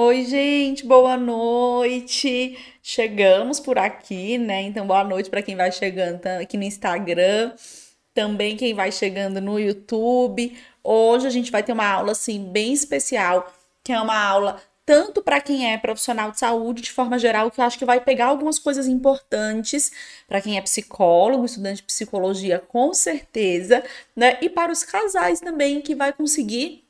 Oi, gente, boa noite. Chegamos por aqui, né? Então, boa noite para quem vai chegando aqui no Instagram, também quem vai chegando no YouTube. Hoje a gente vai ter uma aula assim bem especial, que é uma aula tanto para quem é profissional de saúde de forma geral, que eu acho que vai pegar algumas coisas importantes para quem é psicólogo, estudante de psicologia, com certeza, né? E para os casais também que vai conseguir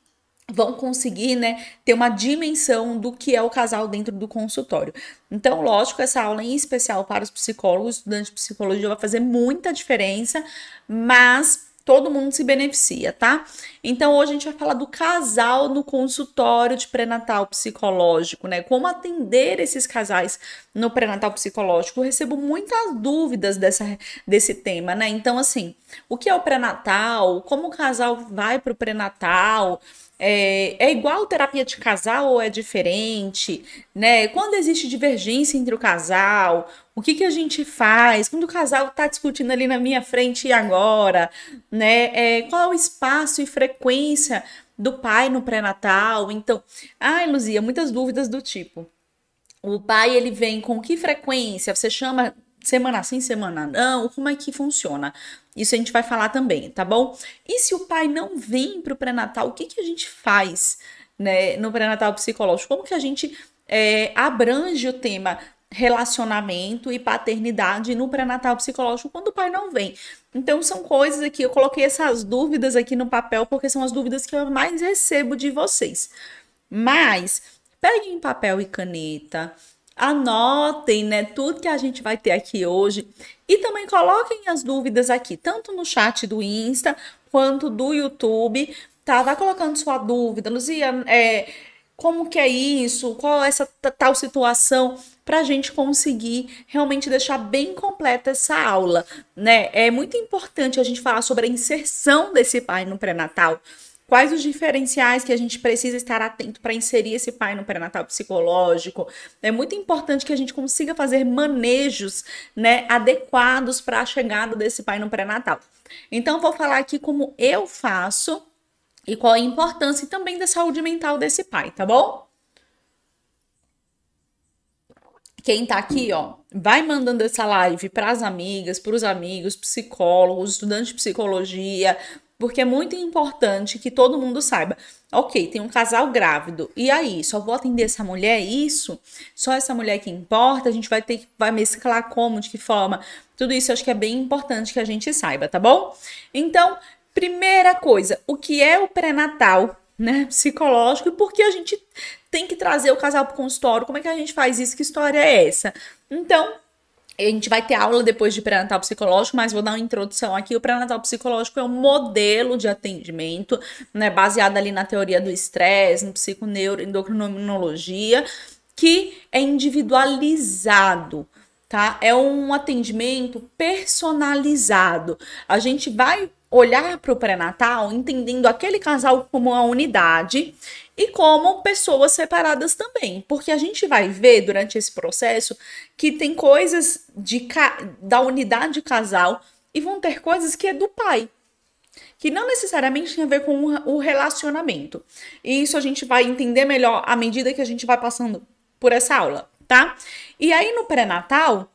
vão conseguir, né, ter uma dimensão do que é o casal dentro do consultório. Então, lógico, essa aula em especial para os psicólogos, estudantes de psicologia, vai fazer muita diferença, mas todo mundo se beneficia, tá? Então hoje a gente vai falar do casal no consultório de pré-natal psicológico, né? Como atender esses casais no pré-natal psicológico. Eu recebo muitas dúvidas dessa, desse tema, né? Então, assim, o que é o pré-natal? Como o casal vai para o pré-natal? É, é, igual terapia de casal ou é diferente, né? Quando existe divergência entre o casal, o que, que a gente faz? Quando o casal está discutindo ali na minha frente e agora, né? É, qual é o espaço e frequência do pai no pré-natal? Então, ai, Luzia, muitas dúvidas do tipo. O pai ele vem com que frequência? Você chama semana sim, semana não? Como é que funciona? Isso a gente vai falar também, tá bom? E se o pai não vem para o pré-natal, o que, que a gente faz né, no pré-natal psicológico? Como que a gente é, abrange o tema relacionamento e paternidade no pré-natal psicológico quando o pai não vem? Então, são coisas aqui, eu coloquei essas dúvidas aqui no papel porque são as dúvidas que eu mais recebo de vocês. Mas, peguem papel e caneta, anotem, né, tudo que a gente vai ter aqui hoje e também coloquem as dúvidas aqui, tanto no chat do Insta quanto do YouTube, tá? Vai colocando sua dúvida, Luzia, é, como que é isso? Qual é essa tal situação? Para a gente conseguir realmente deixar bem completa essa aula, né? É muito importante a gente falar sobre a inserção desse pai no pré-natal Quais os diferenciais que a gente precisa estar atento para inserir esse pai no pré-natal psicológico? É muito importante que a gente consiga fazer manejos né, adequados para a chegada desse pai no pré-natal. Então, vou falar aqui como eu faço e qual a importância também da saúde mental desse pai, tá bom? Quem tá aqui, ó, vai mandando essa live para as amigas, para os amigos, psicólogos, estudantes de psicologia, porque é muito importante que todo mundo saiba. Ok, tem um casal grávido. E aí, só vou atender essa mulher? Isso? Só essa mulher que importa? A gente vai ter que vai mesclar como, de que forma? Tudo isso eu acho que é bem importante que a gente saiba, tá bom? Então, primeira coisa, o que é o pré-natal, né, psicológico e por que a gente tem que trazer o casal para o consultório? Como é que a gente faz isso? Que história é essa? Então, a gente vai ter aula depois de pré-natal psicológico, mas vou dar uma introdução aqui. O pré-natal psicológico é um modelo de atendimento, né, baseado ali na teoria do estresse, no psiconeuroendocrinologia, que é individualizado, tá? É um atendimento personalizado. A gente vai olhar para o pré-natal entendendo aquele casal como uma unidade e como pessoas separadas também, porque a gente vai ver durante esse processo que tem coisas de da unidade de casal e vão ter coisas que é do pai, que não necessariamente tem a ver com o relacionamento. E isso a gente vai entender melhor à medida que a gente vai passando por essa aula, tá? E aí no pré-natal,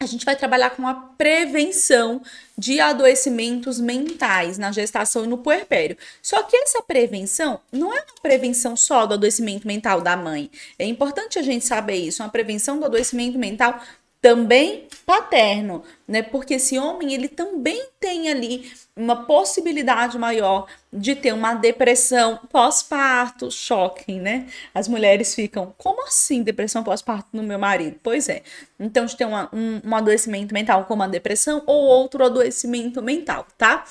a gente vai trabalhar com a prevenção de adoecimentos mentais na gestação e no puerpério. Só que essa prevenção não é uma prevenção só do adoecimento mental da mãe. É importante a gente saber isso, uma prevenção do adoecimento mental também paterno, né? Porque esse homem ele também tem ali uma possibilidade maior de ter uma depressão pós-parto, choque, né? As mulheres ficam, como assim depressão pós-parto no meu marido? Pois é. Então, de ter uma, um, um adoecimento mental como a depressão ou outro adoecimento mental, tá?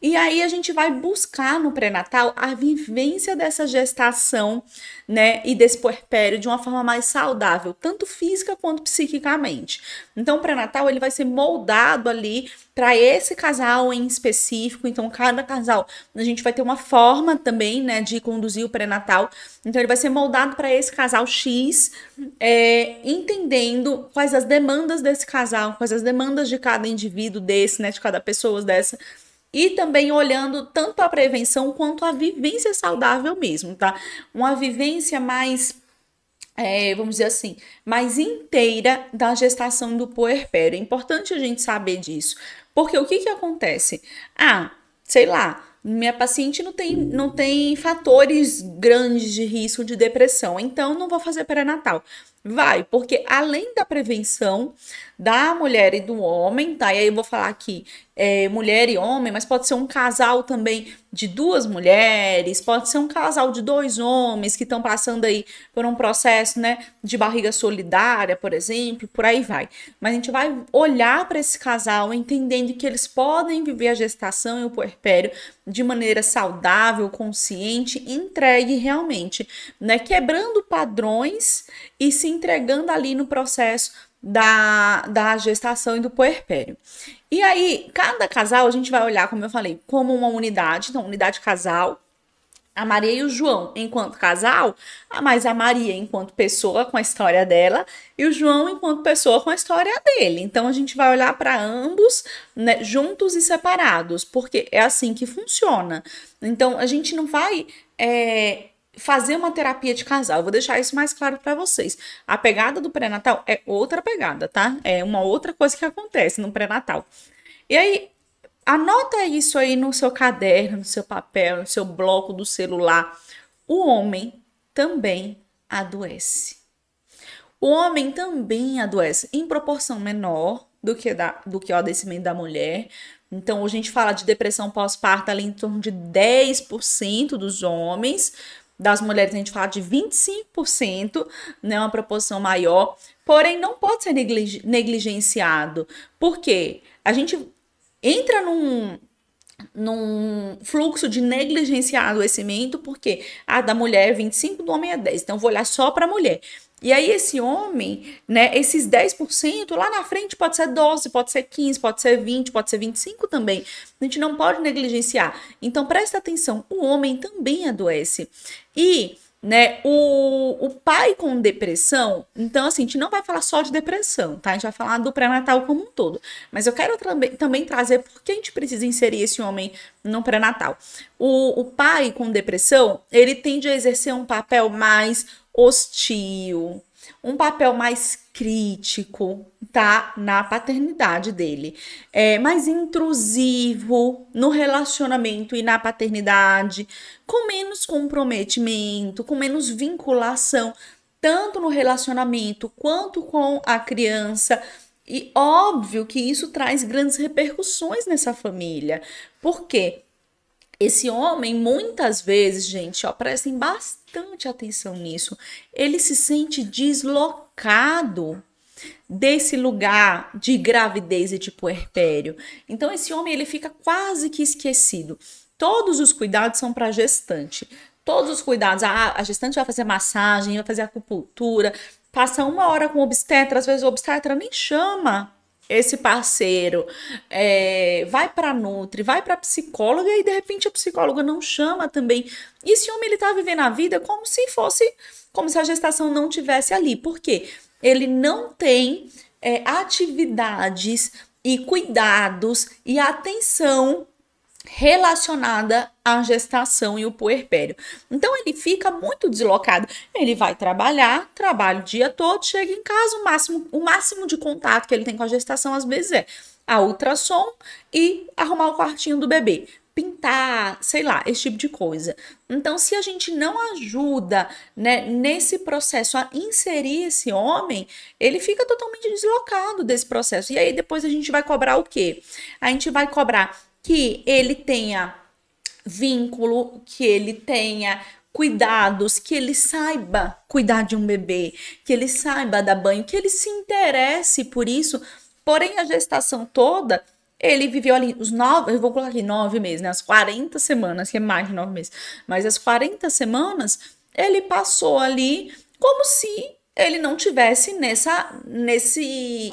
E aí a gente vai buscar no pré-natal a vivência dessa gestação, né? E desse puerpério de uma forma mais saudável, tanto física quanto psiquicamente. Então, o pré-natal ele vai ser moldado ali para esse casal em específico. Então, cada casal, a gente vai ter uma forma também, né, de conduzir o pré-natal. Então, ele vai ser moldado para esse casal X, é, entendendo quais as demandas desse casal, quais as demandas de cada indivíduo desse, né, de cada pessoa dessa. E também olhando tanto a prevenção quanto a vivência saudável mesmo, tá? Uma vivência mais é, vamos dizer assim, mais inteira da gestação do puerpério. É importante a gente saber disso. Porque o que, que acontece? Ah, sei lá, minha paciente não tem, não tem fatores grandes de risco de depressão, então não vou fazer pré-natal. Vai, porque além da prevenção da mulher e do homem, tá? E aí eu vou falar aqui é, mulher e homem, mas pode ser um casal também de duas mulheres, pode ser um casal de dois homens que estão passando aí por um processo, né, de barriga solidária, por exemplo, por aí vai. Mas a gente vai olhar para esse casal entendendo que eles podem viver a gestação e o puerpério de maneira saudável, consciente, entregue realmente, né, quebrando padrões e se entregando ali no processo da, da gestação e do puerpério. E aí, cada casal a gente vai olhar, como eu falei, como uma unidade, então, unidade casal, a Maria e o João enquanto casal, mas a Maria enquanto pessoa com a história dela e o João enquanto pessoa com a história dele. Então a gente vai olhar para ambos né, juntos e separados, porque é assim que funciona. Então a gente não vai é, fazer uma terapia de casal. Eu vou deixar isso mais claro para vocês. A pegada do pré-natal é outra pegada, tá? É uma outra coisa que acontece no pré-natal. E aí, anota isso aí no seu caderno, no seu papel, no seu bloco do celular. O homem também adoece. O homem também adoece em proporção menor do que, da, do que o adoecimento da mulher. Então, a gente fala de depressão pós-parto ali em torno de 10% dos homens, das mulheres a gente fala de 25%, né, uma proporção maior, porém não pode ser negligenciado. Por quê? A gente entra num, num fluxo de negligenciar adoecimento, porque a da mulher é 25, do homem é 10. Então, vou olhar só para a mulher. E aí, esse homem, né, esses 10%, lá na frente pode ser 12, pode ser 15, pode ser 20, pode ser 25 também. A gente não pode negligenciar. Então, presta atenção, o homem também adoece. E né? O, o pai com depressão, então assim, a gente não vai falar só de depressão, tá? A gente vai falar do pré-natal como um todo. Mas eu quero também, também trazer por que a gente precisa inserir esse homem no pré-natal. O, o pai com depressão, ele tende a exercer um papel mais hostil, um papel mais crítico, tá? Na paternidade dele. É mais intrusivo no relacionamento e na paternidade, com menos comprometimento, com menos vinculação, tanto no relacionamento quanto com a criança. E óbvio que isso traz grandes repercussões nessa família. Por quê? Esse homem, muitas vezes, gente, ó, prestem bastante atenção nisso, ele se sente deslocado desse lugar de gravidez e de puerpério. Então, esse homem, ele fica quase que esquecido. Todos os cuidados são para gestante. Todos os cuidados, a, a gestante vai fazer massagem, vai fazer acupuntura, passa uma hora com o obstetra, às vezes o obstetra nem chama esse parceiro é, vai para nutri, vai para psicóloga e de repente a psicóloga não chama também. E esse homem ele tá vivendo a vida como se fosse, como se a gestação não tivesse ali. Por quê? Ele não tem é, atividades e cuidados e atenção relacionada à gestação e o puerpério. Então ele fica muito deslocado. Ele vai trabalhar, trabalha o dia todo, chega em casa, o máximo, o máximo de contato que ele tem com a gestação às vezes é a ultrassom e arrumar o quartinho do bebê. Pintar, sei lá, esse tipo de coisa. Então, se a gente não ajuda né, nesse processo a inserir esse homem, ele fica totalmente deslocado desse processo. E aí, depois a gente vai cobrar o quê? A gente vai cobrar que ele tenha vínculo, que ele tenha cuidados, que ele saiba cuidar de um bebê, que ele saiba dar banho, que ele se interesse por isso. Porém, a gestação toda, ele viveu ali os nove, eu vou colocar aqui nove meses, né? As 40 semanas, que é mais de nove meses, mas as 40 semanas, ele passou ali como se ele não tivesse nessa, nesse,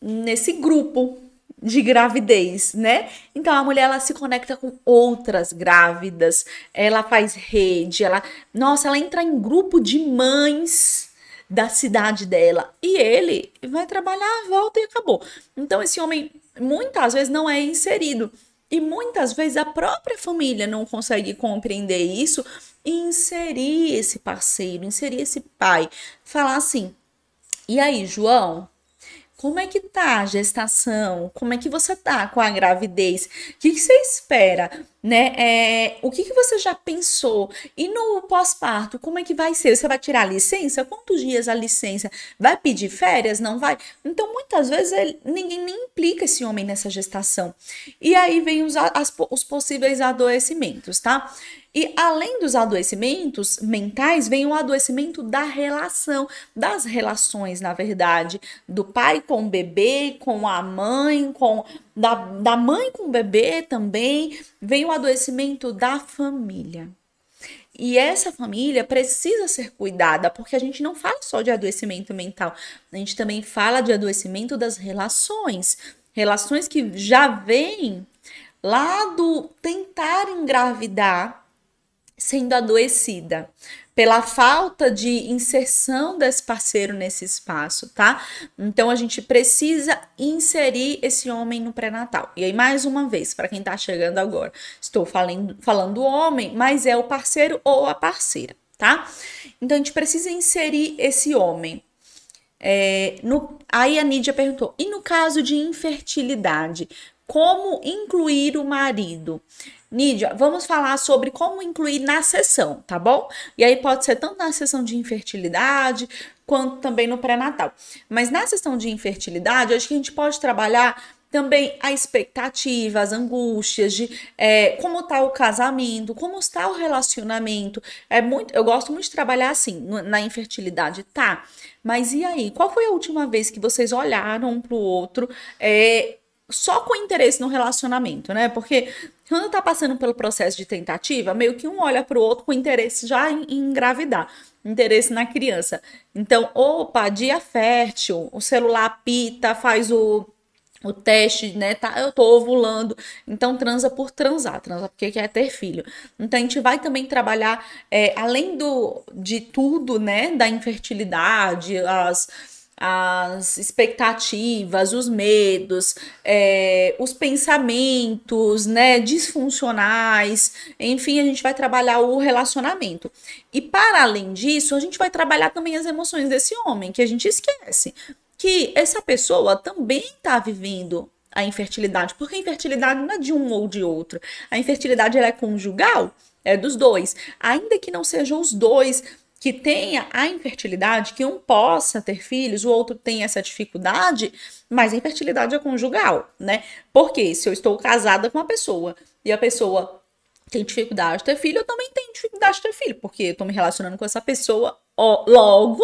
nesse grupo, de gravidez, né? Então a mulher ela se conecta com outras grávidas, ela faz rede, ela, nossa, ela entra em grupo de mães da cidade dela e ele vai trabalhar, volta e acabou. Então esse homem muitas vezes não é inserido e muitas vezes a própria família não consegue compreender isso inserir esse parceiro, inserir esse pai, falar assim: "E aí, João, como é que tá a gestação? Como é que você tá com a gravidez? O que, que você espera? Né? É, o que, que você já pensou? E no pós-parto, como é que vai ser? Você vai tirar licença? Quantos dias a licença? Vai pedir férias? Não vai? Então, muitas vezes, ele, ninguém nem implica esse homem nessa gestação. E aí vem os, as, os possíveis adoecimentos, tá? E além dos adoecimentos mentais, vem o adoecimento da relação, das relações, na verdade, do pai com o bebê, com a mãe, com da, da mãe com o bebê também, vem o adoecimento da família. E essa família precisa ser cuidada, porque a gente não fala só de adoecimento mental, a gente também fala de adoecimento das relações. Relações que já vêm lá do tentar engravidar sendo adoecida pela falta de inserção desse parceiro nesse espaço, tá? Então a gente precisa inserir esse homem no pré-natal. E aí, mais uma vez, para quem tá chegando agora, estou falando, falando homem, mas é o parceiro ou a parceira, tá? Então a gente precisa inserir esse homem. É, no, aí a Nídia perguntou: e no caso de infertilidade, como incluir o marido? Nídia, vamos falar sobre como incluir na sessão, tá bom? E aí pode ser tanto na sessão de infertilidade quanto também no pré-natal. Mas na sessão de infertilidade, acho que a gente pode trabalhar também a expectativa, as angústias de é, como está o casamento, como está o relacionamento. É muito, eu gosto muito de trabalhar assim na infertilidade, tá? Mas e aí? Qual foi a última vez que vocês olharam um para o outro? É, só com interesse no relacionamento, né? Porque quando tá passando pelo processo de tentativa, meio que um olha para o outro com interesse já em, em engravidar, interesse na criança. Então, opa, dia fértil, o celular apita, faz o o teste, né? Tá, eu tô ovulando, então transa por transar, transa porque quer ter filho. Então a gente vai também trabalhar, é, além do de tudo, né? Da infertilidade, as as expectativas, os medos, é, os pensamentos, né, disfuncionais, enfim, a gente vai trabalhar o relacionamento. E para além disso, a gente vai trabalhar também as emoções desse homem, que a gente esquece que essa pessoa também está vivendo a infertilidade, porque a infertilidade não é de um ou de outro. A infertilidade é conjugal, é dos dois. Ainda que não sejam os dois que tenha a infertilidade, que um possa ter filhos, o outro tem essa dificuldade, mas a infertilidade é conjugal, né? Porque se eu estou casada com uma pessoa e a pessoa tem dificuldade de ter filho, eu também tenho dificuldade de ter filho, porque eu tô me relacionando com essa pessoa logo,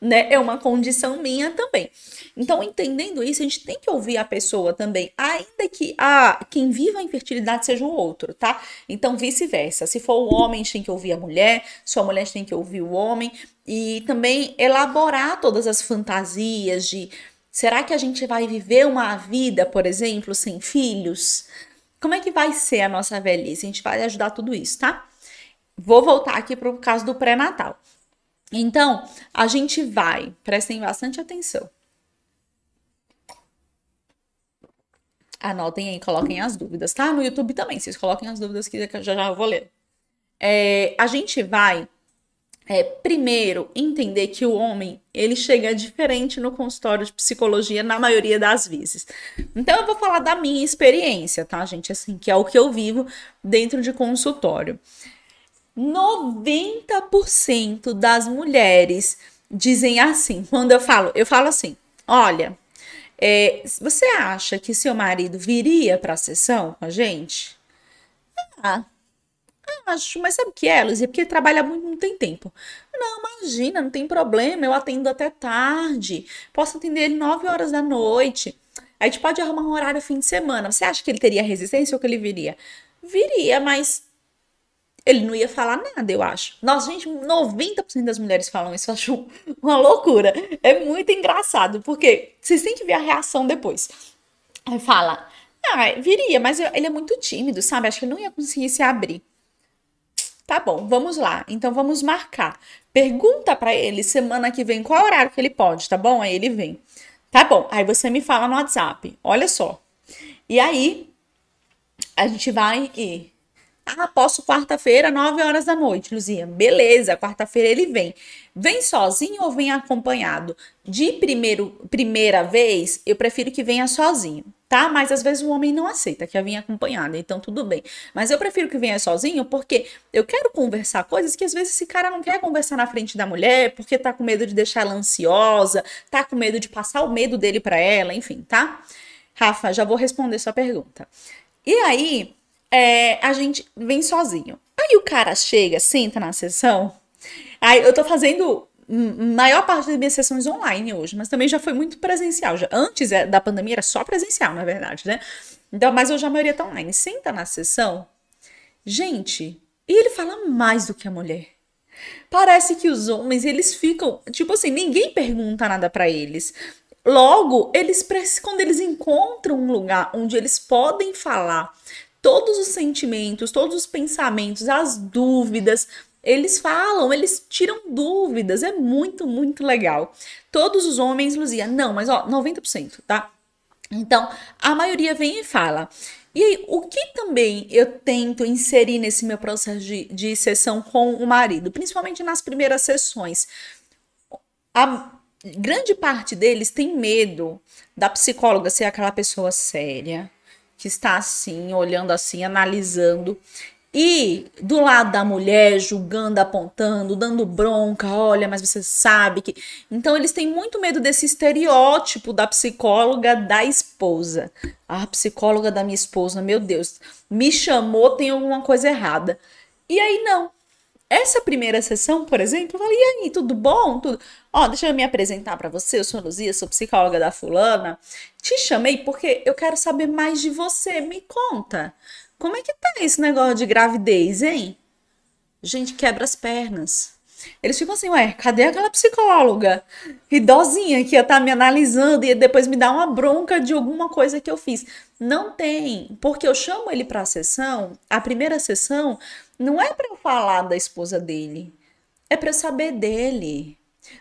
né? É uma condição minha também. Então, entendendo isso, a gente tem que ouvir a pessoa também, ainda que a quem viva a infertilidade seja o outro, tá? Então, vice-versa. Se for o homem, a gente tem que ouvir a mulher, se a mulher, a gente tem que ouvir o homem e também elaborar todas as fantasias de será que a gente vai viver uma vida, por exemplo, sem filhos? Como é que vai ser a nossa velhice? A gente vai ajudar tudo isso, tá? Vou voltar aqui para o caso do pré-natal. Então, a gente vai, prestem bastante atenção. Anotem aí, coloquem as dúvidas, tá? No YouTube também, vocês coloquem as dúvidas que já já vou ler. É, a gente vai é, primeiro entender que o homem ele chega diferente no consultório de psicologia na maioria das vezes. Então eu vou falar da minha experiência, tá, gente? Assim, que é o que eu vivo dentro de consultório. 90% das mulheres dizem assim, quando eu falo, eu falo assim: olha, é, você acha que seu marido viria para a sessão com a gente? Ah, Acho, mas sabe o que é, Luzia? Porque ele trabalha muito, não tem tempo. Não, imagina, não tem problema, eu atendo até tarde. Posso atender ele 9 horas da noite. A gente pode arrumar um horário fim de semana. Você acha que ele teria resistência ou que ele viria? Viria, mas ele não ia falar nada, eu acho. Nossa, gente, 90% das mulheres falam isso, eu acho uma loucura. É muito engraçado, porque vocês têm que ver a reação depois. Aí fala, ah, viria, mas ele é muito tímido, sabe? Acho que ele não ia conseguir se abrir. Tá bom, vamos lá. Então vamos marcar. Pergunta para ele semana que vem qual horário que ele pode, tá bom? Aí ele vem. Tá bom. Aí você me fala no WhatsApp. Olha só. E aí a gente vai e Ah, posso quarta-feira, 9 horas da noite, Luzia. Beleza, quarta-feira ele vem. Vem sozinho ou vem acompanhado? De primeiro, primeira vez, eu prefiro que venha sozinho, tá? Mas às vezes o homem não aceita que eu venha acompanhado, então tudo bem. Mas eu prefiro que venha sozinho porque eu quero conversar coisas que às vezes esse cara não quer conversar na frente da mulher, porque tá com medo de deixar ela ansiosa, tá com medo de passar o medo dele para ela, enfim, tá? Rafa, já vou responder sua pergunta. E aí, é, a gente vem sozinho. Aí o cara chega, senta na sessão. Aí eu tô fazendo maior parte das minhas sessões online hoje, mas também já foi muito presencial. Já, antes é, da pandemia era só presencial, na verdade, né? Então, mas hoje a maioria tá online. Senta na sessão. Gente, e ele fala mais do que a mulher. Parece que os homens, eles ficam, tipo assim, ninguém pergunta nada para eles. Logo, eles quando eles encontram um lugar onde eles podem falar todos os sentimentos, todos os pensamentos, as dúvidas, eles falam, eles tiram dúvidas, é muito, muito legal. Todos os homens, Luzia, não, mas ó, 90%, tá? Então, a maioria vem e fala. E aí, o que também eu tento inserir nesse meu processo de, de sessão com o marido, principalmente nas primeiras sessões? A grande parte deles tem medo da psicóloga ser aquela pessoa séria, que está assim, olhando assim, analisando. E do lado da mulher, julgando, apontando, dando bronca, olha, mas você sabe que. Então, eles têm muito medo desse estereótipo da psicóloga da esposa. A psicóloga da minha esposa, meu Deus, me chamou, tem alguma coisa errada. E aí, não. Essa primeira sessão, por exemplo, eu falei, e aí, tudo bom? Tudo. Ó, deixa eu me apresentar para você, eu sou Luzia, sou psicóloga da fulana. Te chamei porque eu quero saber mais de você. Me conta. Como é que tá esse negócio de gravidez, hein? Gente, quebra as pernas. Eles ficam assim, ué, cadê aquela psicóloga idosinha que ia estar tá me analisando e depois me dar uma bronca de alguma coisa que eu fiz? Não tem, porque eu chamo ele para a sessão, a primeira sessão não é para eu falar da esposa dele, é para eu saber dele.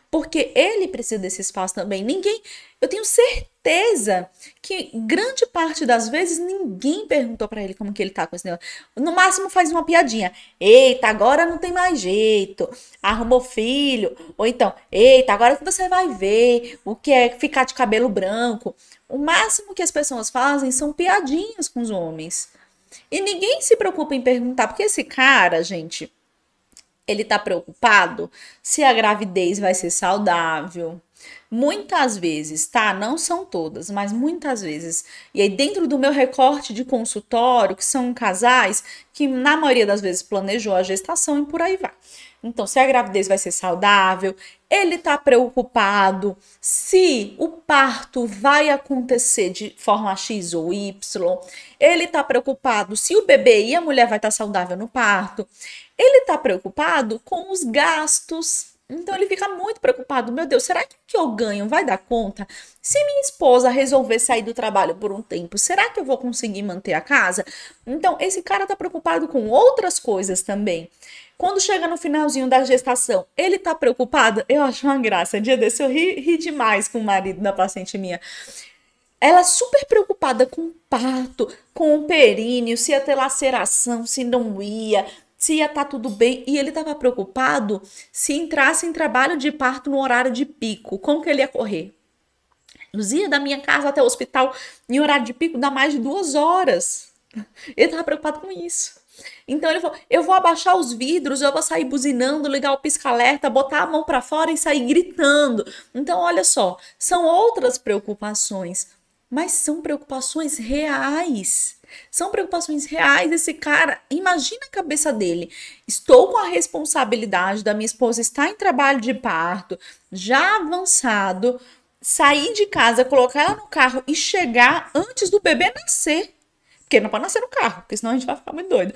Porque ele precisa desse espaço também. Ninguém, eu tenho certeza que grande parte das vezes ninguém perguntou para ele como que ele tá com esse negócio. No máximo faz uma piadinha. Eita, agora não tem mais jeito. Arrumou filho. Ou então, eita, agora que você vai ver o que é ficar de cabelo branco. O máximo que as pessoas fazem são piadinhas com os homens. E ninguém se preocupa em perguntar, porque esse cara, gente, ele tá preocupado se a gravidez vai ser saudável. Muitas vezes, tá? Não são todas, mas muitas vezes. E aí, dentro do meu recorte de consultório, que são casais que, na maioria das vezes, planejou a gestação e por aí vai. Então, se a gravidez vai ser saudável, ele tá preocupado se o parto vai acontecer de forma X ou Y, ele tá preocupado se o bebê e a mulher vai estar tá saudável no parto, ele tá preocupado com os gastos. Então ele fica muito preocupado. Meu Deus, será que o que eu ganho vai dar conta? Se minha esposa resolver sair do trabalho por um tempo, será que eu vou conseguir manter a casa? Então esse cara tá preocupado com outras coisas também. Quando chega no finalzinho da gestação, ele tá preocupado? Eu acho uma graça. Dia desse eu ri, ri demais com o marido da paciente minha. Ela super preocupada com o parto, com o períneo, se ia ter laceração, se não ia, se ia estar tá tudo bem. E ele estava preocupado se entrasse em trabalho de parto no horário de pico. Como que ele ia correr? Luzia, da minha casa até o hospital, em horário de pico, dá mais de duas horas. Ele estava preocupado com isso. Então ele falou: eu vou abaixar os vidros, eu vou sair buzinando, ligar o pisca-alerta, botar a mão para fora e sair gritando. Então, olha só, são outras preocupações, mas são preocupações reais. São preocupações reais desse cara. Imagina a cabeça dele. Estou com a responsabilidade da minha esposa estar em trabalho de parto, já avançado, sair de casa, colocar ela no carro e chegar antes do bebê nascer. Porque não pode nascer no carro, porque senão a gente vai ficar muito doido.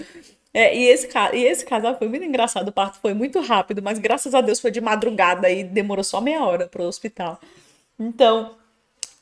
É, e, esse, e esse casal foi muito engraçado, o parto foi muito rápido, mas graças a Deus foi de madrugada e demorou só meia hora para o hospital. Então,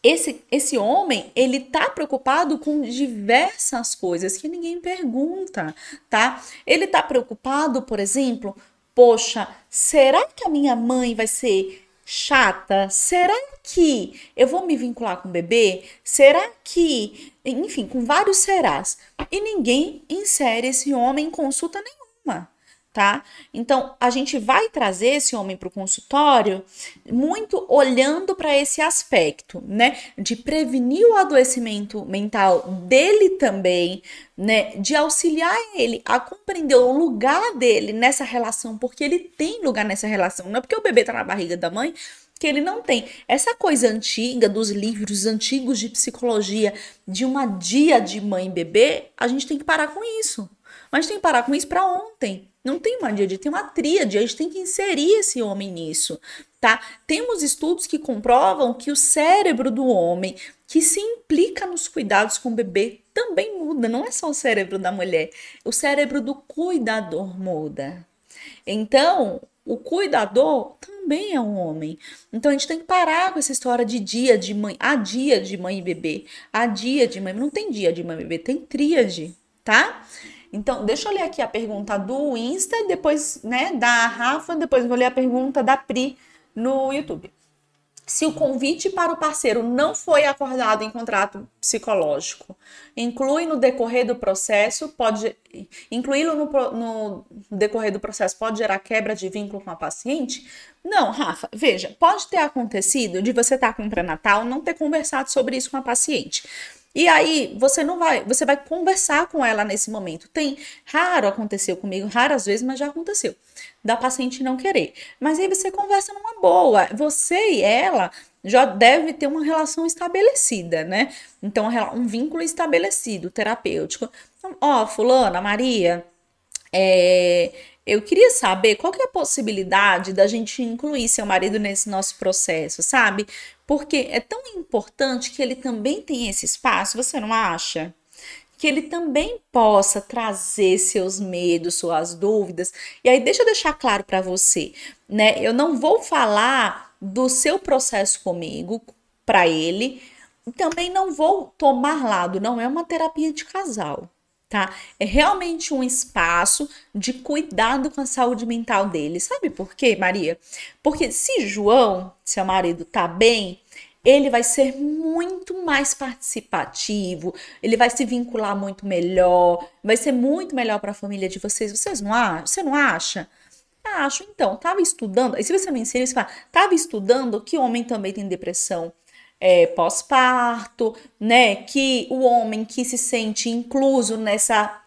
esse, esse homem, ele tá preocupado com diversas coisas que ninguém pergunta, tá? Ele tá preocupado, por exemplo, poxa, será que a minha mãe vai ser chata? Será que eu vou me vincular com o bebê? Será que. Enfim, com vários serás. E ninguém insere esse homem em consulta nenhuma tá? Então, a gente vai trazer esse homem para o consultório muito olhando para esse aspecto, né? De prevenir o adoecimento mental dele também, né? De auxiliar ele a compreender o lugar dele nessa relação, porque ele tem lugar nessa relação. Não é porque o bebê tá na barriga da mãe que ele não tem. Essa coisa antiga dos livros antigos de psicologia, de uma dia de mãe e bebê, a gente tem que parar com isso. Mas tem que parar com isso para ontem. Não tem uma díade, tem uma tríade, a gente tem que inserir esse homem nisso, tá? Temos estudos que comprovam que o cérebro do homem que se implica nos cuidados com o bebê também muda, não é só o cérebro da mulher, o cérebro do cuidador muda. Então, o cuidador também é um homem. Então a gente tem que parar com essa história de dia de mãe, a dia de mãe e bebê, a dia de mãe, não tem dia de mãe e bebê, tem tríade, tá? Então, deixa eu ler aqui a pergunta do Insta depois, né, da Rafa, depois vou ler a pergunta da Pri no YouTube. Se o convite para o parceiro não foi acordado em contrato psicológico, inclui no decorrer do processo, pode incluí-lo no, no, decorrer do processo pode gerar quebra de vínculo com a paciente? Não, Rafa, veja, pode ter acontecido de você estar com um pré-natal não ter conversado sobre isso com a paciente. E aí você não vai, você vai conversar com ela nesse momento. Tem raro aconteceu comigo, raras vezes, mas já aconteceu. Da paciente não querer. Mas aí você conversa numa boa. Você e ela já deve ter uma relação estabelecida, né? Então um vínculo estabelecido, terapêutico. Então, ó, fulana, Maria, é, eu queria saber qual que é a possibilidade da gente incluir seu marido nesse nosso processo, sabe? Porque é tão importante que ele também tenha esse espaço, você não acha? Que ele também possa trazer seus medos, suas dúvidas. E aí, deixa eu deixar claro para você, né? Eu não vou falar do seu processo comigo para ele, também não vou tomar lado, não é uma terapia de casal tá? É realmente um espaço de cuidado com a saúde mental dele. Sabe por quê, Maria? Porque se João, seu marido, tá bem, ele vai ser muito mais participativo, ele vai se vincular muito melhor, vai ser muito melhor para a família de vocês. Vocês não acham? Você não acha? Acho, então, tava estudando, e se você me ensina, você fala, tava estudando que homem também tem depressão, é, pós-parto, né? Que o homem que se sente incluso nessa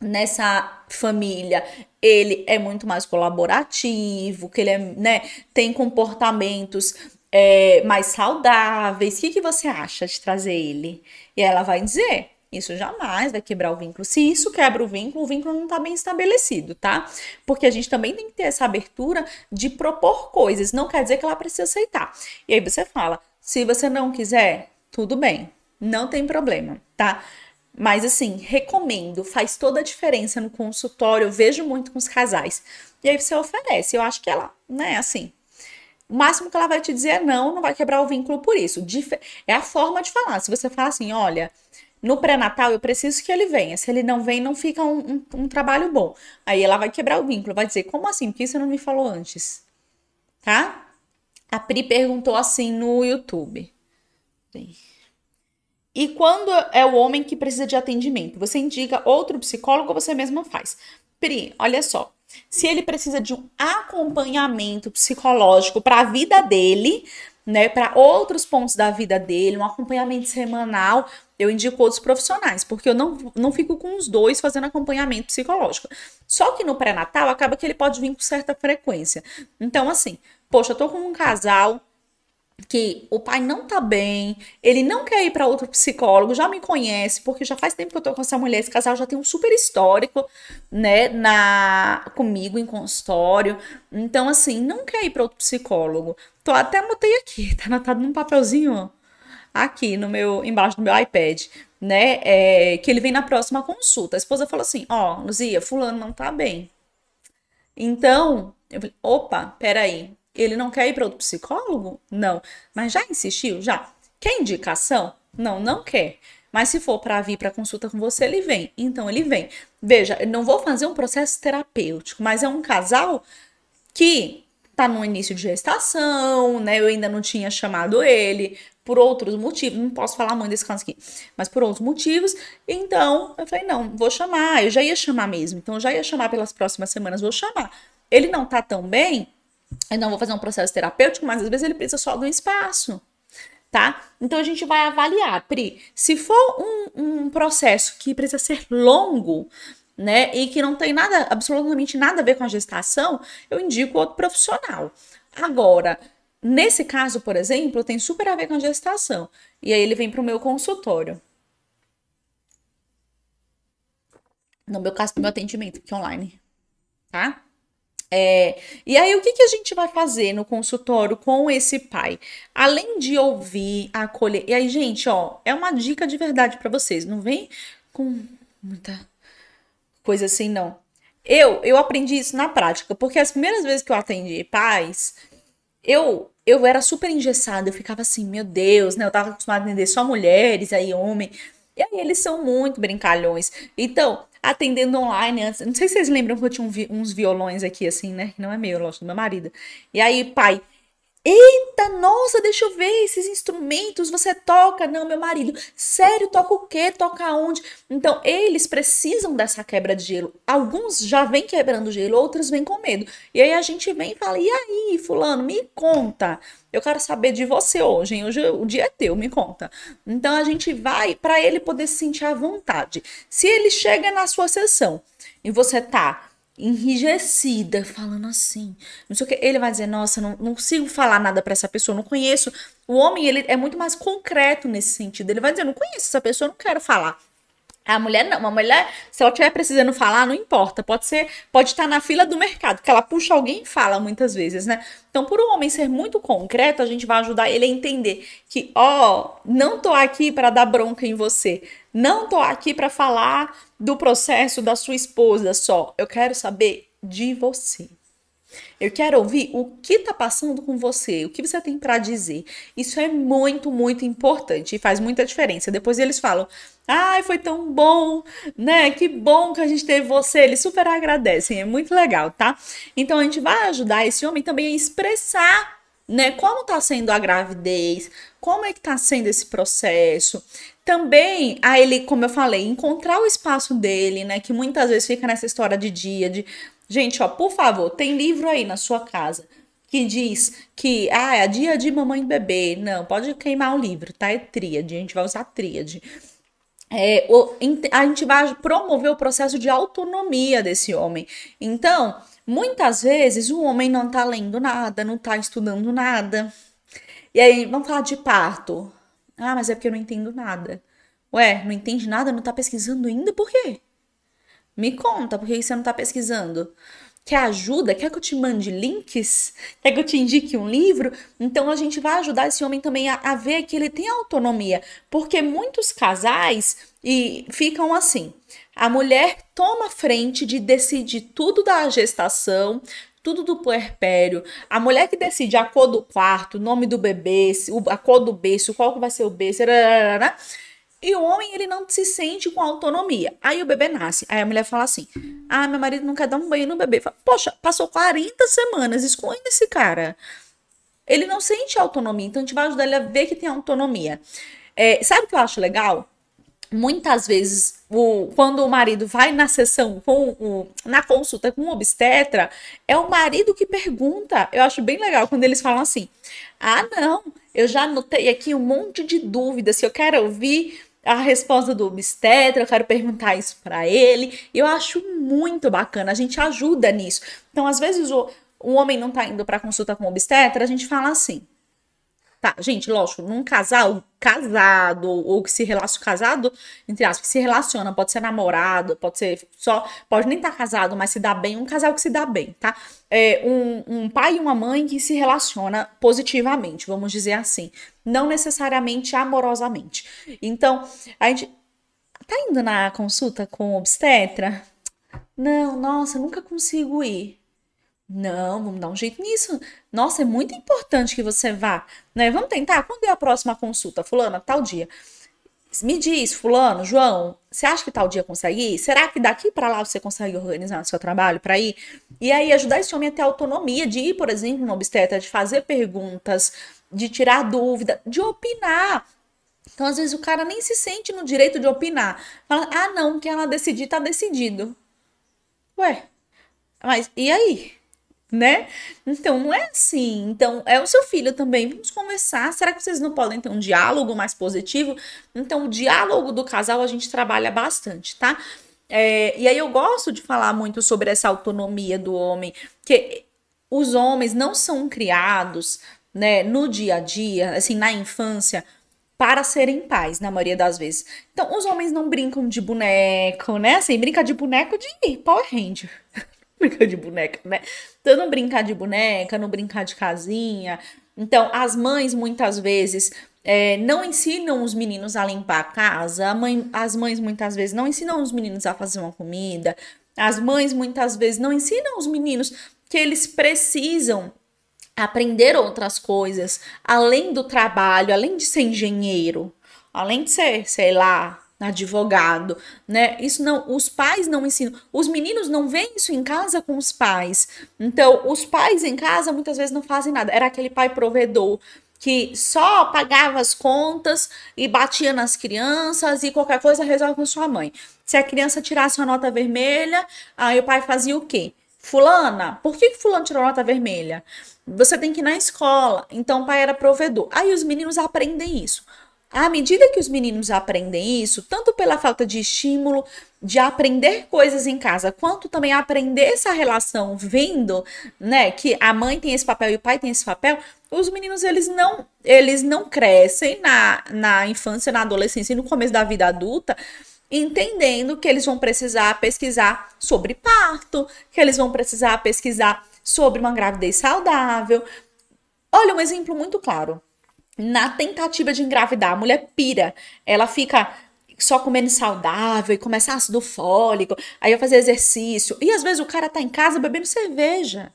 nessa família, ele é muito mais colaborativo, que ele é, né, tem comportamentos é, mais saudáveis. O que, que você acha de trazer ele? E ela vai dizer: isso jamais vai quebrar o vínculo. Se isso quebra o vínculo, o vínculo não está bem estabelecido, tá? Porque a gente também tem que ter essa abertura de propor coisas. Não quer dizer que ela precisa aceitar. E aí você fala: se você não quiser, tudo bem, não tem problema, tá? Mas assim, recomendo, faz toda a diferença no consultório, eu vejo muito com os casais. E aí você oferece, eu acho que ela, né, assim, o máximo que ela vai te dizer é não, não vai quebrar o vínculo por isso. É a forma de falar. Se você fala assim, olha, no pré-natal eu preciso que ele venha. Se ele não vem, não fica um, um, um, trabalho bom. Aí ela vai quebrar o vínculo, vai dizer, como assim? Por que você não me falou antes? Tá? A Pri perguntou assim no YouTube. E quando é o homem que precisa de atendimento, você indica outro psicólogo ou você mesma faz? Pri, olha só. Se ele precisa de um acompanhamento psicológico para a vida dele, né, para outros pontos da vida dele, um acompanhamento semanal, eu indico outros profissionais, porque eu não, não fico com os dois fazendo acompanhamento psicológico. Só que no pré-natal acaba que ele pode vir com certa frequência. Então, assim, Poxa, eu tô com um casal que o pai não tá bem, ele não quer ir para outro psicólogo, já me conhece, porque já faz tempo que eu tô com essa mulher, esse casal já tem um super histórico, né, na comigo em consultório. Então assim, não quer ir para outro psicólogo. Tô até anotei aqui, tá anotado num papelzinho, aqui no meu embaixo do meu iPad, né, é, que ele vem na próxima consulta. A esposa falou assim: "Ó, oh, Luzia, fulano não tá bem". Então, eu falei: "Opa, peraí, ele não quer ir para outro psicólogo? Não. Mas já insistiu? Já. Quer indicação? Não, não quer. Mas se for para vir para consulta com você, ele vem. Então ele vem. Veja, não vou fazer um processo terapêutico, mas é um casal que tá no início de gestação, né? Eu ainda não tinha chamado ele por outros motivos, não posso falar muito desse caso aqui, mas por outros motivos. Então, eu falei, não, vou chamar, eu já ia chamar mesmo. Então, eu já ia chamar pelas próximas semanas, vou chamar. Ele não tá tão bem, eu não vou fazer um processo terapêutico, mas às vezes ele precisa só de um espaço tá? Então a gente vai avaliar, Pri, se for um, um processo que precisa ser longo, né, e que não tem nada, absolutamente nada a ver com a gestação, eu indico outro profissional. Agora, nesse caso, por exemplo, tem super a ver com a gestação, e aí ele vem para o meu consultório. No meu caso, no meu atendimento, que é online, tá? É, e aí, o que, que a gente vai fazer no consultório com esse pai? Além de ouvir, acolher. E aí, gente, ó, é uma dica de verdade para vocês. Não vem com muita coisa assim, não. Eu, eu aprendi isso na prática, porque as primeiras vezes que eu atendi pais, eu eu era super engessada, eu ficava assim, meu Deus, né? Eu tava acostumada a atender só mulheres, aí homem. E aí eles são muito brincalhões. Então, atendendo online antes. Não sei se vocês lembram que eu tinha um vi uns violões aqui, assim, né? Não é meu, lógico, do meu marido. E aí, pai, Eita, nossa, deixa eu ver esses instrumentos. Você toca? Não, meu marido. Sério, toca o quê? Toca onde? Então, eles precisam dessa quebra de gelo. Alguns já vêm quebrando gelo, outros vêm com medo. E aí a gente vem e fala: e aí, Fulano, me conta. Eu quero saber de você hoje, hein? Hoje o dia é teu, me conta. Então a gente vai para ele poder se sentir à vontade. Se ele chega na sua sessão e você tá enrijecida, falando assim, não sei o que. Ele vai dizer, nossa, não, não consigo falar nada para essa pessoa, não conheço. O homem, ele é muito mais concreto nesse sentido. Ele vai dizer, não conheço essa pessoa, não quero falar. A mulher não, uma mulher, se ela estiver precisando falar, não importa. Pode ser, pode estar na fila do mercado, que ela puxa alguém e fala muitas vezes, né? Então, por um homem ser muito concreto, a gente vai ajudar ele a entender que, ó, não tô aqui para dar bronca em você. Não tô aqui para falar do processo da sua esposa só. Eu quero saber de você. Eu quero ouvir o que tá passando com você, o que você tem para dizer. Isso é muito, muito importante e faz muita diferença. Depois eles falam: "Ai, foi tão bom, né? Que bom que a gente teve você". Eles super agradecem, é muito legal, tá? Então a gente vai ajudar esse homem também a expressar né? Como tá sendo a gravidez? Como é que tá sendo esse processo? Também a ele, como eu falei, encontrar o espaço dele, né? Que muitas vezes fica nessa história de dia, de gente, ó, por favor, tem livro aí na sua casa que diz que ah, é dia de mamãe e bebê. Não, pode queimar o livro, tá? É tríade, a gente vai usar tríade. É, o, a gente vai promover o processo de autonomia desse homem. Então, muitas vezes o homem não tá lendo nada, não tá estudando nada. E aí, vamos falar de parto. Ah, mas é porque eu não entendo nada. Ué, não entende nada? Não tá pesquisando ainda? Por quê? Me conta, por que você não tá pesquisando? Quer ajuda? Quer que eu te mande links? Quer que eu te indique um livro? Então a gente vai ajudar esse homem também a, a ver que ele tem autonomia. Porque muitos casais e ficam assim. A mulher toma frente de decidir tudo da gestação, tudo do puerpério. A mulher que decide a cor do quarto, o nome do bebê, a cor do berço, qual que vai ser o berço, e o homem, ele não se sente com autonomia. Aí o bebê nasce. Aí a mulher fala assim: Ah, meu marido não quer dar um banho no bebê. Fala, Poxa, passou 40 semanas excluindo esse cara. Ele não sente autonomia. Então a gente vai ajudar ele a ver que tem autonomia. É, sabe o que eu acho legal? muitas vezes, o, quando o marido vai na sessão, com o, na consulta com o obstetra, é o marido que pergunta. Eu acho bem legal quando eles falam assim: ah, não, eu já anotei aqui um monte de dúvidas, se eu quero ouvir a resposta do obstetra, eu quero perguntar isso para ele. Eu acho muito bacana, a gente ajuda nisso. Então, às vezes, o, o homem não tá indo para consulta com o obstetra, a gente fala assim: Tá, gente, lógico, num casal casado, ou que se relaciona, casado, entre aspas, que se relaciona, pode ser namorado, pode ser só, pode nem estar tá casado, mas se dá bem, um casal que se dá bem, tá? É um, um pai e uma mãe que se relaciona positivamente, vamos dizer assim, não necessariamente amorosamente. Então, a gente tá indo na consulta com obstetra? Não, nossa, nunca consigo ir. Não, vamos dar um jeito nisso. Nossa, é muito importante que você vá, né? Vamos tentar. Quando é a próxima consulta, fulana, tal dia. Me diz, fulano, João, você acha que tal dia consegue ir? Será que daqui para lá você consegue organizar o seu trabalho para ir? E aí ajudar esse homem a ter autonomia de ir, por exemplo, no obstetra, de fazer perguntas, de tirar dúvida, de opinar. Então, às vezes, o cara nem se sente no direito de opinar. Fala, ah, não, que ela decidir, tá decidido. Ué, mas e aí? Né? Então, não é assim. Então, é o seu filho também. Vamos conversar. Será que vocês não podem ter um diálogo mais positivo? Então, o diálogo do casal a gente trabalha bastante, tá? É, e aí eu gosto de falar muito sobre essa autonomia do homem, que os homens não são criados, né, no dia a dia, assim, na infância, para serem pais, na maioria das vezes. Então, os homens não brincam de boneco, né? Assim, brinca de boneco de Power Ranger. Brincar de boneca, né? Então, não brincar de boneca, não brincar de casinha. Então, as mães muitas vezes é, não ensinam os meninos a limpar a casa, mãe, as mães muitas vezes não ensinam os meninos a fazer uma comida, as mães muitas vezes não ensinam os meninos que eles precisam aprender outras coisas, além do trabalho, além de ser engenheiro, além de ser, sei lá, advogado, né? Isso não, os pais não ensinam, os meninos não veem isso em casa com os pais. Então, os pais em casa muitas vezes não fazem nada. Era aquele pai provedor que só pagava as contas e batia nas crianças e qualquer coisa resolve com sua mãe. Se a criança tirasse uma nota vermelha, aí o pai fazia o quê? Fulana, por que, que fulano tirou nota vermelha? Você tem que ir na escola. Então o pai era provedor. Aí os meninos aprendem isso. À medida que os meninos aprendem isso, tanto pela falta de estímulo de aprender coisas em casa, quanto também aprender essa relação vendo, né, que a mãe tem esse papel e o pai tem esse papel, os meninos eles não eles não crescem na, na infância, na adolescência e no começo da vida adulta entendendo que eles vão precisar pesquisar sobre parto, que eles vão precisar pesquisar sobre uma gravidez saudável. Olha um exemplo muito claro na tentativa de engravidar, a mulher pira, ela fica só comendo saudável e começa ácido fólico, aí vai fazer exercício. E às vezes o cara tá em casa bebendo cerveja,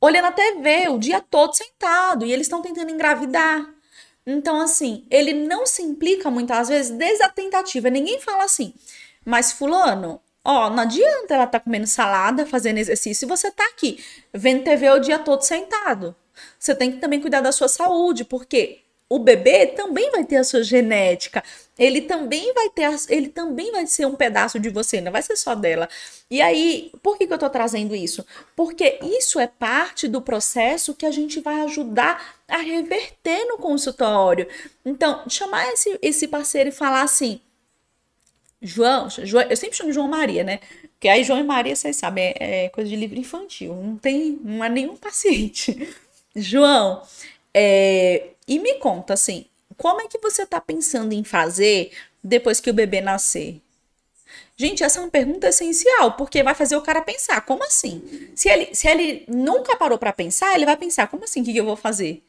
olhando a TV o dia todo sentado e eles estão tentando engravidar. Então, assim, ele não se implica muitas vezes desde a tentativa. Ninguém fala assim, mas Fulano, ó, não adianta ela tá comendo salada, fazendo exercício, e você tá aqui vendo TV o dia todo sentado. Você tem que também cuidar da sua saúde, porque o bebê também vai ter a sua genética. Ele também vai ter, ele também vai ser um pedaço de você, não vai ser só dela. E aí, por que, que eu tô trazendo isso? Porque isso é parte do processo que a gente vai ajudar a reverter no consultório. Então, chamar esse, esse parceiro e falar assim: João, João, eu sempre chamo de João Maria, né? Porque aí João e Maria, vocês sabem, é, é coisa de livro infantil, não tem, não é nenhum paciente. João, é, e me conta assim, como é que você está pensando em fazer depois que o bebê nascer? Gente, essa é uma pergunta essencial, porque vai fazer o cara pensar, como assim? Se ele, se ele nunca parou para pensar, ele vai pensar, como assim, o que, que eu vou fazer?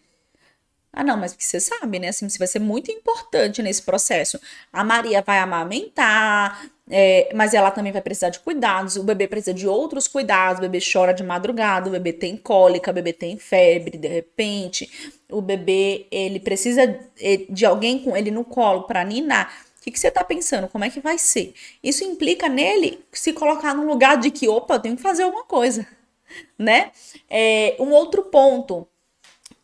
Ah, não, mas você sabe, né? Assim, você vai ser muito importante nesse processo. A Maria vai amamentar, é, mas ela também vai precisar de cuidados. O bebê precisa de outros cuidados. O bebê chora de madrugada, o bebê tem cólica, o bebê tem febre, de repente. O bebê, ele precisa é, de alguém com ele no colo para ninar. O que, que você está pensando? Como é que vai ser? Isso implica nele se colocar num lugar de que, opa, eu tenho que fazer alguma coisa, né? É, um outro ponto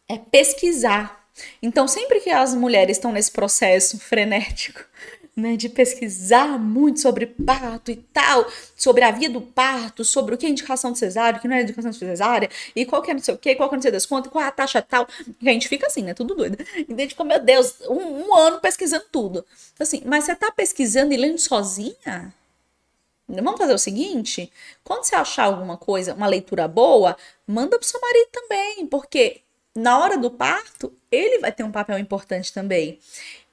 é pesquisar então, sempre que as mulheres estão nesse processo frenético, né, de pesquisar muito sobre parto e tal, sobre a via do parto, sobre o que é indicação de cesárea, o que não é indicação de cesárea, e qual que é não sei o que, qual que é não sei das contas, qual é a taxa tal, que a gente fica assim, né, tudo doido. E a gente fica, meu Deus, um, um ano pesquisando tudo. Assim, mas você tá pesquisando e lendo sozinha? Vamos fazer o seguinte: quando você achar alguma coisa, uma leitura boa, manda pro seu marido também, porque na hora do parto, ele vai ter um papel importante também.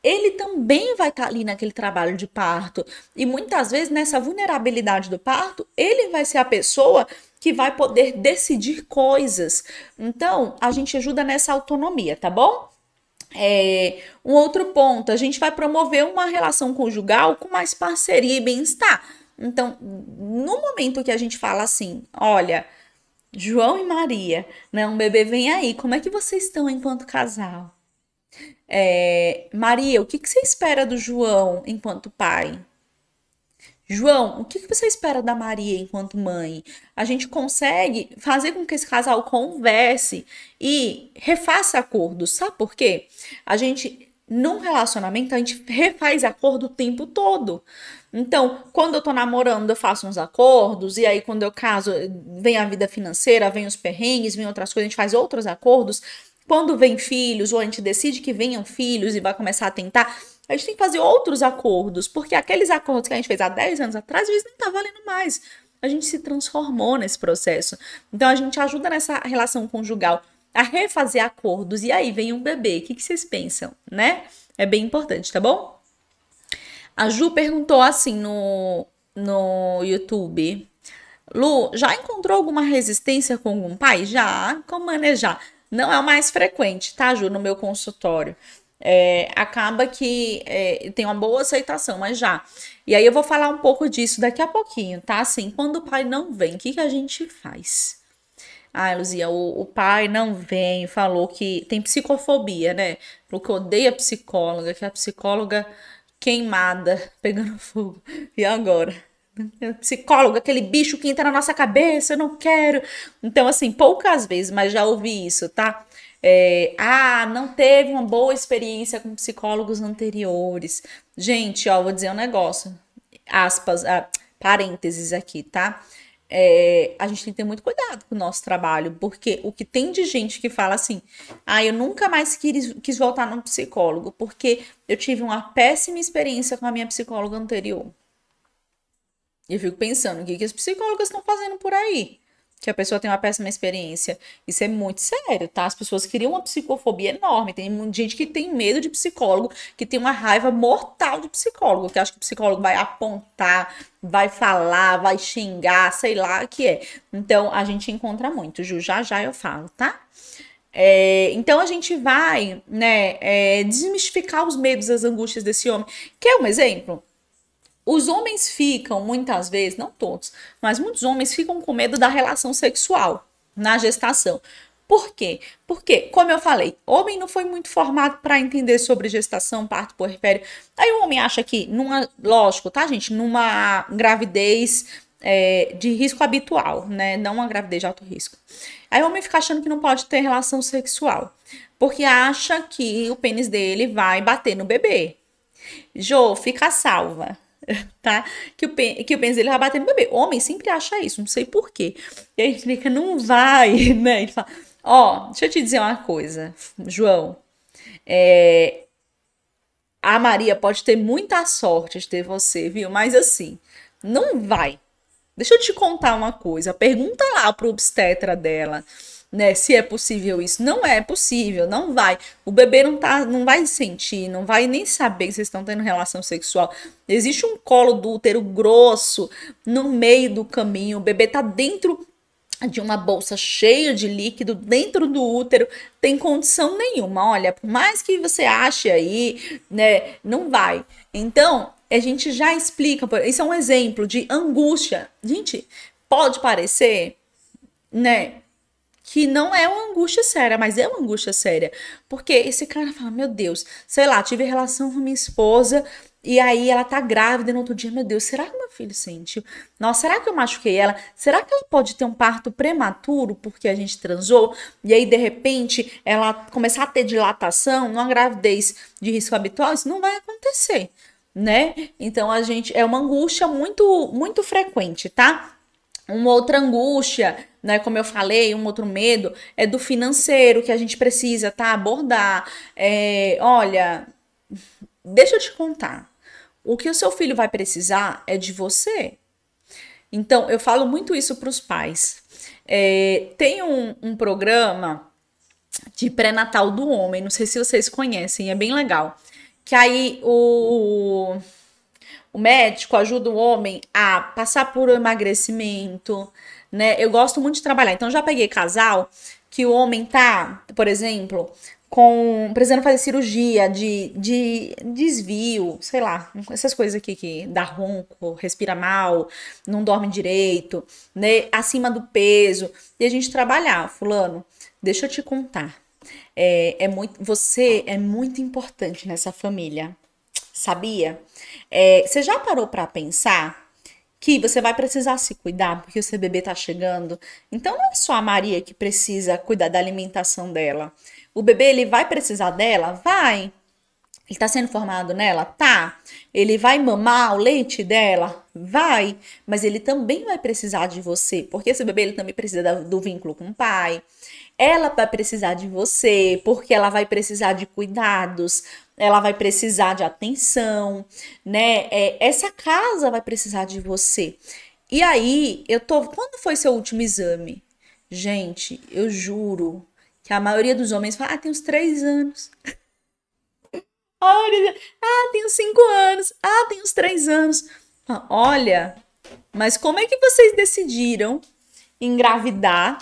Ele também vai estar tá ali naquele trabalho de parto. E muitas vezes, nessa vulnerabilidade do parto, ele vai ser a pessoa que vai poder decidir coisas. Então, a gente ajuda nessa autonomia, tá bom? É, um outro ponto, a gente vai promover uma relação conjugal com mais parceria e bem-estar. Então, no momento que a gente fala assim, olha, João e Maria, né? Um bebê vem aí. Como é que vocês estão enquanto casal? É, Maria, o que, que você espera do João enquanto pai? João, o que, que você espera da Maria enquanto mãe? A gente consegue fazer com que esse casal converse e refaça acordos. Sabe por quê? A gente, num relacionamento, a gente refaz acordo o tempo todo. Então, quando eu tô namorando, eu faço uns acordos, e aí quando eu caso, vem a vida financeira, vem os perrengues, vem outras coisas, a gente faz outros acordos. Quando vem filhos, ou a gente decide que venham filhos e vai começar a tentar, a gente tem que fazer outros acordos, porque aqueles acordos que a gente fez há 10 anos atrás, às vezes nem tá valendo mais. A gente se transformou nesse processo. Então a gente ajuda nessa relação conjugal a refazer acordos. E aí vem um bebê. O que, que vocês pensam, né? É bem importante, tá bom? A Ju perguntou assim no, no YouTube. Lu, já encontrou alguma resistência com algum pai? Já. Como manejar? Não é o mais frequente, tá, Ju, no meu consultório. É, acaba que é, tem uma boa aceitação, mas já. E aí eu vou falar um pouco disso daqui a pouquinho, tá? Assim, quando o pai não vem, o que, que a gente faz? Ah, Luzia, o, o pai não vem, falou que tem psicofobia, né? Falou que odeia psicóloga, que a psicóloga queimada, pegando fogo. E agora? Psicólogo, aquele bicho que entra na nossa cabeça, eu não quero. Então, assim, poucas vezes, mas já ouvi isso, tá? É, ah, não teve uma boa experiência com psicólogos anteriores. Gente, ó, vou dizer um negócio. Aspas, ah, parênteses aqui, tá? É, a gente tem que ter muito cuidado com o nosso trabalho, porque o que tem de gente que fala assim, ah, eu nunca mais quis, quis voltar num psicólogo, porque eu tive uma péssima experiência com a minha psicóloga anterior. E eu fico pensando, o que, que as psicólogas estão fazendo por aí? Que a pessoa tem uma péssima experiência. Isso é muito sério, tá? As pessoas criam uma psicofobia enorme. Tem gente que tem medo de psicólogo, que tem uma raiva mortal de psicólogo, que acha que o psicólogo vai apontar, vai falar, vai xingar, sei lá o que é. Então, a gente encontra muito. Ju, já já eu falo, tá? É, então a gente vai, né, é, desmistificar os medos, as angústias desse homem. Quer um exemplo? Os homens ficam, muitas vezes, não todos, mas muitos homens ficam com medo da relação sexual na gestação. Por quê? Porque, como eu falei, homem não foi muito formado para entender sobre gestação, parto, puerpério. Aí o homem acha que, numa, lógico, tá, gente? Numa gravidez é, de risco habitual, né? Não uma gravidez de alto risco. Aí o homem fica achando que não pode ter relação sexual, porque acha que o pênis dele vai bater no bebê. Jô, fica salva. tá? Que o, que o pênis dele vai bater no bebê. Homem sempre acha isso, não sei porquê. E a gente fica, não vai, né? Ele fala, ó, deixa eu te dizer uma coisa, João. É, a Maria pode ter muita sorte de ter você, viu? Mas assim, não vai. Deixa eu te contar uma coisa. Pergunta lá pro obstetra dela né? Se é possível isso. Não é possível, não vai. O bebê não tá, não vai sentir, não vai nem saber que vocês estão tendo relação sexual. Existe um colo do útero grosso no meio do caminho. O bebê tá dentro de uma bolsa cheia de líquido dentro do útero, tem condição nenhuma. Olha, por mais que você ache aí, né, não vai. Então, a gente já explica, isso é um exemplo de angústia. Gente, pode parecer, né, que não é uma angústia séria, mas é uma angústia séria. Porque esse cara fala: Meu Deus, sei lá, tive relação com minha esposa e aí ela tá grávida no outro dia, meu Deus, será que meu filho sentiu? Nossa, será que eu machuquei ela? Será que ela pode ter um parto prematuro porque a gente transou? E aí, de repente, ela começar a ter dilatação numa gravidez de risco habitual? Isso não vai acontecer, né? Então a gente é uma angústia muito muito frequente, tá? Uma outra angústia, né, como eu falei, um outro medo é do financeiro que a gente precisa tá, abordar. É, olha, deixa eu te contar. O que o seu filho vai precisar é de você. Então, eu falo muito isso para os pais. É, tem um, um programa de pré-natal do homem, não sei se vocês conhecem, é bem legal. Que aí o o médico ajuda o homem a passar por emagrecimento, né? Eu gosto muito de trabalhar. Então, já peguei casal que o homem tá, por exemplo, com precisando fazer cirurgia de, de desvio, sei lá, essas coisas aqui que dá ronco, respira mal, não dorme direito, né? Acima do peso. E a gente trabalhar, fulano, deixa eu te contar. É, é muito, você é muito importante nessa família, sabia? É, você já parou para pensar que você vai precisar se cuidar porque o seu bebê tá chegando? Então não é só a Maria que precisa cuidar da alimentação dela. O bebê ele vai precisar dela? Vai. Ele está sendo formado nela? Tá. Ele vai mamar o leite dela? Vai. Mas ele também vai precisar de você, porque esse bebê ele também precisa do vínculo com o pai. Ela vai precisar de você, porque ela vai precisar de cuidados, ela vai precisar de atenção, né? É, essa casa vai precisar de você. E aí, eu tô. Quando foi seu último exame? Gente, eu juro que a maioria dos homens fala: ah, tem uns três anos. Olha, ah, tem uns cinco anos. Ah, tem uns três anos. Olha, mas como é que vocês decidiram engravidar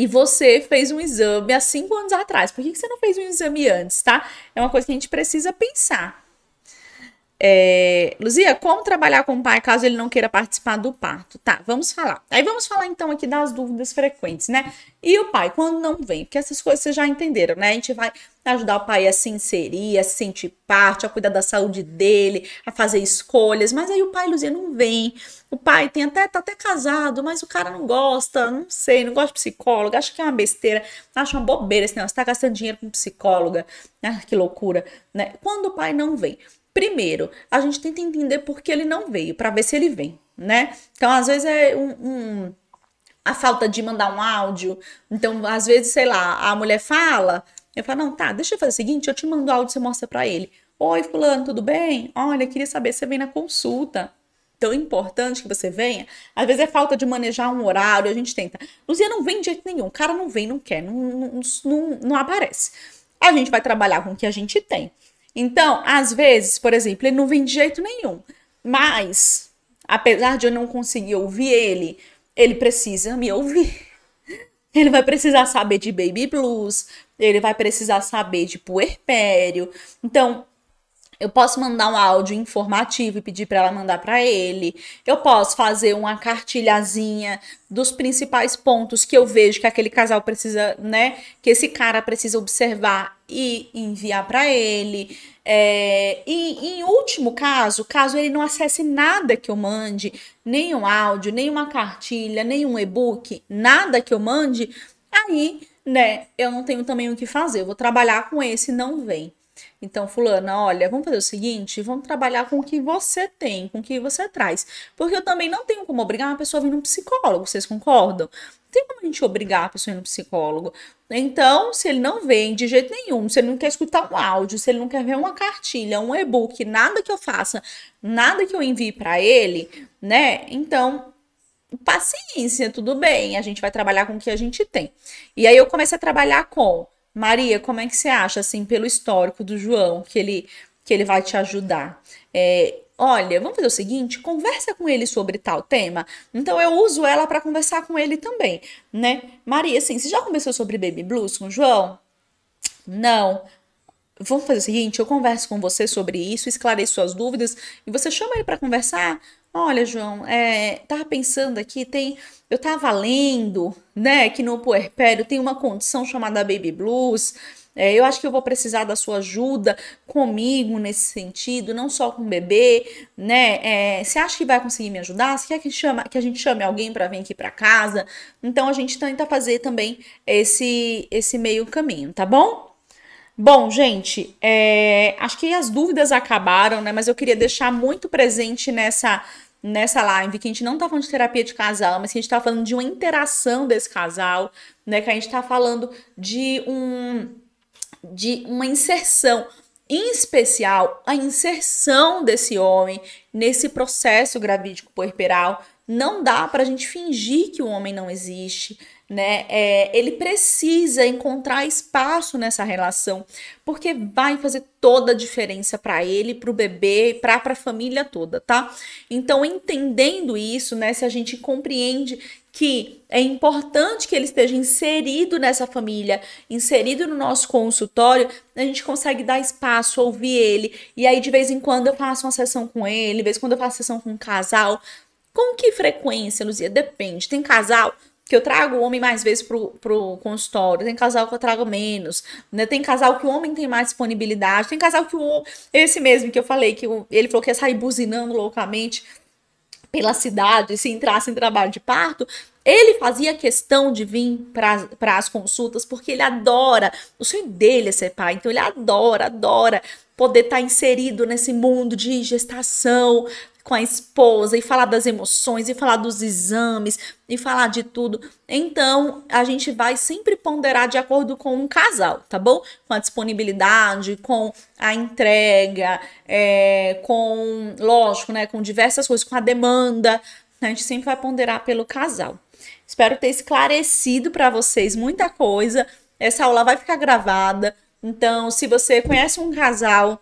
e você fez um exame há cinco anos atrás? Por que você não fez um exame antes, tá? É uma coisa que a gente precisa pensar. É, Luzia, como trabalhar com o pai caso ele não queira participar do parto? Tá, vamos falar. Aí vamos falar então aqui das dúvidas frequentes, né? E o pai, quando não vem? Porque essas coisas vocês já entenderam, né? A gente vai ajudar o pai a se inserir, a se sentir parte, a cuidar da saúde dele, a fazer escolhas. Mas aí o pai, Luzia, não vem. O pai tem até, tá até casado, mas o cara não gosta, não sei, não gosta de psicólogo, acha que é uma besteira, acha uma bobeira esse negócio, tá gastando dinheiro com psicóloga. Ah, que loucura, né? Quando o pai não vem, Primeiro, a gente tenta entender por que ele não veio, para ver se ele vem, né? Então, às vezes é um, um, a falta de mandar um áudio. Então, às vezes, sei lá, a mulher fala, eu falo, não, tá, deixa eu fazer o seguinte, eu te mando áudio, você mostra para ele. Oi, fulano, tudo bem? Olha, queria saber se você vem na consulta. Tão importante que você venha. Às vezes é falta de manejar um horário, a gente tenta. Luzia não vem de jeito nenhum, o cara não vem, não quer, não, não, não, não aparece. A gente vai trabalhar com o que a gente tem. Então, às vezes, por exemplo, ele não vem de jeito nenhum, mas apesar de eu não conseguir ouvir ele, ele precisa me ouvir. Ele vai precisar saber de baby blues, ele vai precisar saber de puerpério. Então, eu posso mandar um áudio informativo e pedir para ela mandar para ele. Eu posso fazer uma cartilhazinha dos principais pontos que eu vejo que aquele casal precisa, né? Que esse cara precisa observar e enviar para ele. É, e em último caso, caso ele não acesse nada que eu mande, nem um áudio, nem uma cartilha, nem um e-book, nada que eu mande, aí, né, eu não tenho também o que fazer. Eu vou trabalhar com esse não vem. Então, fulana, olha, vamos fazer o seguinte, vamos trabalhar com o que você tem, com o que você traz. Porque eu também não tenho como obrigar uma pessoa a vir num psicólogo, vocês concordam? Não tem como a gente obrigar a pessoa a ir no psicólogo. Então, se ele não vem de jeito nenhum, se ele não quer escutar um áudio, se ele não quer ver uma cartilha, um e-book, nada que eu faça, nada que eu envie para ele, né? Então, paciência, tudo bem, a gente vai trabalhar com o que a gente tem. E aí eu começo a trabalhar com Maria, como é que você acha, assim, pelo histórico do João, que ele, que ele vai te ajudar? É, olha, vamos fazer o seguinte, conversa com ele sobre tal tema. Então eu uso ela para conversar com ele também, né? Maria, assim, você já conversou sobre baby blues com o João? Não. Vamos fazer o seguinte, eu converso com você sobre isso, esclareço suas dúvidas e você chama ele para conversar. Olha, João, é, tava pensando aqui, tem, eu tava lendo, né, que no puerpério tem uma condição chamada baby blues. É, eu acho que eu vou precisar da sua ajuda comigo nesse sentido, não só com o bebê, né? É, você acha que vai conseguir me ajudar? Você quer que, chama, que a gente chame alguém para vir aqui para casa? Então a gente tenta fazer também esse esse meio caminho, tá bom? Bom, gente, é, acho que as dúvidas acabaram, né? Mas eu queria deixar muito presente nessa nessa live que a gente não tá falando de terapia de casal, mas que a gente tá falando de uma interação desse casal, né? Que a gente tá falando de um de uma inserção, em especial a inserção desse homem nesse processo gravídico puerperal. Não dá para a gente fingir que o homem não existe, né? É, ele precisa encontrar espaço nessa relação, porque vai fazer toda a diferença para ele, para o bebê, para a família toda, tá? Então, entendendo isso, né? Se a gente compreende que é importante que ele esteja inserido nessa família, inserido no nosso consultório, a gente consegue dar espaço, ouvir ele. E aí, de vez em quando, eu faço uma sessão com ele, de vez em quando eu faço sessão com um casal. Com que frequência, Luzia? Depende. Tem casal que eu trago o homem mais vezes pro, pro consultório, tem casal que eu trago menos, né? Tem casal que o homem tem mais disponibilidade, tem casal que o esse mesmo que eu falei que o, ele falou que ia sair buzinando loucamente pela cidade se entrasse em trabalho de parto, ele fazia questão de vir para as consultas porque ele adora, o sonho dele é ser pai, então ele adora, adora poder estar tá inserido nesse mundo de gestação, com a esposa e falar das emoções e falar dos exames e falar de tudo. Então, a gente vai sempre ponderar de acordo com um casal, tá bom? Com a disponibilidade, com a entrega, é, com, lógico, né, com diversas coisas, com a demanda. A gente sempre vai ponderar pelo casal. Espero ter esclarecido para vocês muita coisa. Essa aula vai ficar gravada. Então, se você conhece um casal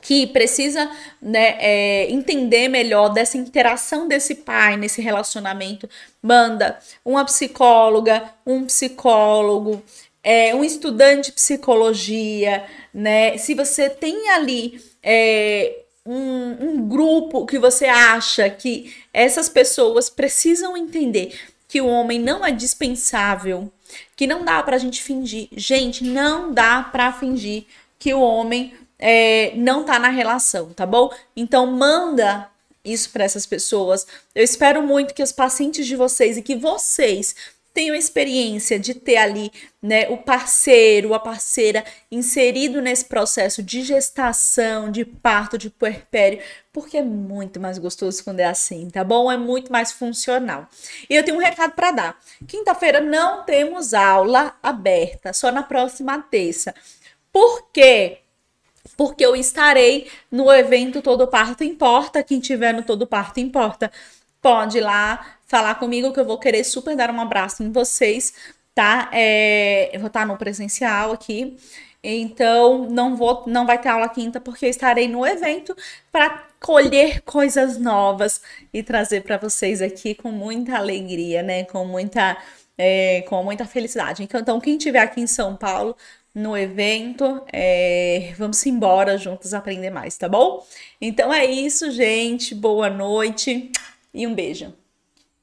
que precisa né, é, entender melhor dessa interação desse pai nesse relacionamento, manda uma psicóloga, um psicólogo, é, um estudante de psicologia, né? Se você tem ali é, um, um grupo que você acha que essas pessoas precisam entender que o homem não é dispensável, que não dá pra gente fingir. Gente, não dá pra fingir que o homem é, não tá na relação, tá bom? Então manda isso para essas pessoas. Eu espero muito que os pacientes de vocês e que vocês tenham experiência de ter ali, né, o parceiro, a parceira inserido nesse processo de gestação, de parto, de puerpério, porque é muito mais gostoso quando é assim, tá bom? É muito mais funcional. E eu tenho um recado para dar. Quinta-feira não temos aula aberta, só na próxima terça. Por quê? porque eu estarei no evento Todo Parto Importa. Quem tiver no Todo Parto Importa, pode ir lá falar comigo que eu vou querer super dar um abraço em vocês, tá? É, eu vou estar no presencial aqui. Então, não vou, não vai ter aula quinta porque eu estarei no evento para colher coisas novas e trazer para vocês aqui com muita alegria, né? Com muita, é, com muita felicidade. Então, quem estiver aqui em São Paulo, no evento. É, vamos embora juntos aprender mais, tá bom? Então é isso, gente. Boa noite e um beijo.